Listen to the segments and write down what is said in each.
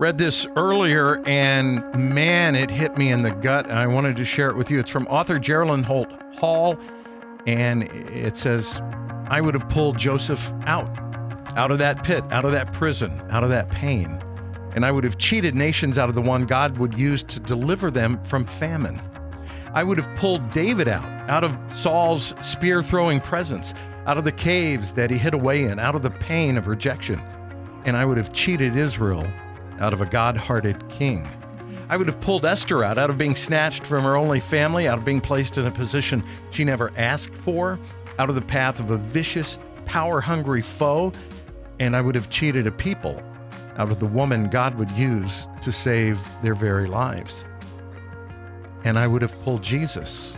Read this earlier, and man, it hit me in the gut. And I wanted to share it with you. It's from author Geraldine Holt Hall, and it says, I would have pulled Joseph out, out of that pit, out of that prison, out of that pain. And I would have cheated nations out of the one God would use to deliver them from famine. I would have pulled David out, out of Saul's spear throwing presence, out of the caves that he hid away in, out of the pain of rejection. And I would have cheated Israel out of a God hearted king. I would have pulled Esther out, out of being snatched from her only family, out of being placed in a position she never asked for, out of the path of a vicious, power hungry foe, and I would have cheated a people out of the woman God would use to save their very lives. And I would have pulled Jesus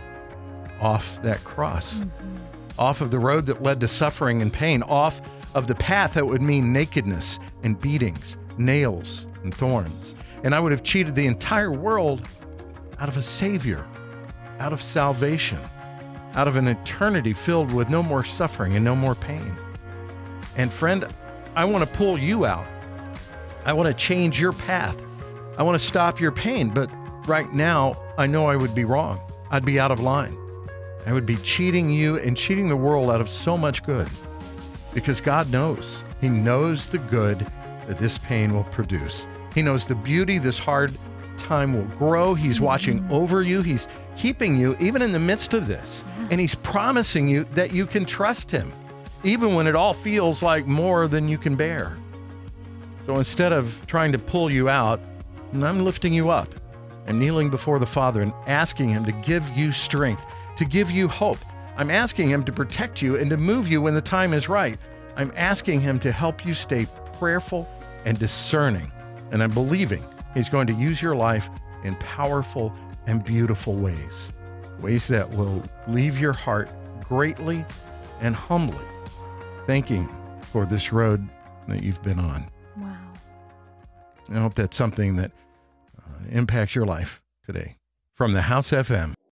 off that cross, mm-hmm. off of the road that led to suffering and pain, off of the path that would mean nakedness and beatings, nails and thorns. And I would have cheated the entire world out of a Savior, out of salvation, out of an eternity filled with no more suffering and no more pain. And friend, I want to pull you out. I want to change your path. I want to stop your pain. But right now, I know I would be wrong. I'd be out of line. I would be cheating you and cheating the world out of so much good. Because God knows. He knows the good that this pain will produce. He knows the beauty this hard time will grow. He's watching mm-hmm. over you. He's keeping you even in the midst of this. And he's promising you that you can trust him, even when it all feels like more than you can bear. So instead of trying to pull you out, I'm lifting you up and kneeling before the Father and asking him to give you strength, to give you hope. I'm asking him to protect you and to move you when the time is right. I'm asking him to help you stay prayerful and discerning. And I'm believing He's going to use your life in powerful and beautiful ways, ways that will leave your heart greatly and humbly thanking for this road that you've been on. Wow. I hope that's something that uh, impacts your life today. From the House FM.